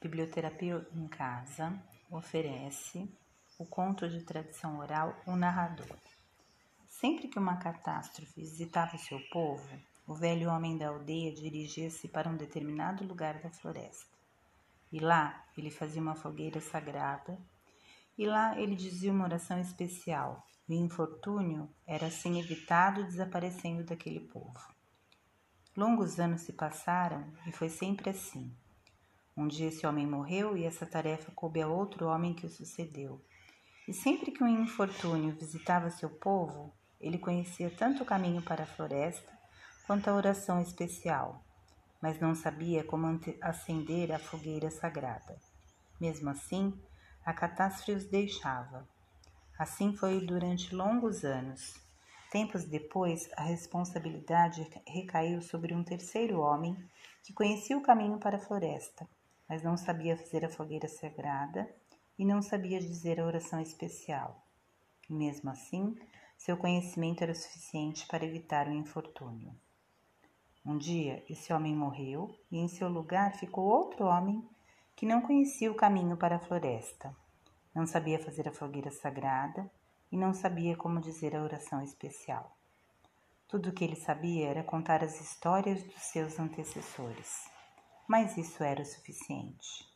Biblioterapia em Casa oferece o conto de tradição oral O Narrador. Sempre que uma catástrofe visitava o seu povo, o velho homem da aldeia dirigia-se para um determinado lugar da floresta. E lá ele fazia uma fogueira sagrada, e lá ele dizia uma oração especial. O infortúnio era assim evitado desaparecendo daquele povo. Longos anos se passaram e foi sempre assim. Um dia esse homem morreu e essa tarefa coube a outro homem que o sucedeu. E sempre que um infortúnio visitava seu povo, ele conhecia tanto o caminho para a floresta quanto a oração especial, mas não sabia como acender a fogueira sagrada. Mesmo assim, a catástrofe os deixava. Assim foi durante longos anos. Tempos depois, a responsabilidade recaiu sobre um terceiro homem que conhecia o caminho para a floresta mas não sabia fazer a fogueira sagrada e não sabia dizer a oração especial. Mesmo assim, seu conhecimento era suficiente para evitar o infortúnio. Um dia, esse homem morreu e em seu lugar ficou outro homem que não conhecia o caminho para a floresta, não sabia fazer a fogueira sagrada e não sabia como dizer a oração especial. Tudo o que ele sabia era contar as histórias dos seus antecessores mas isso era o suficiente.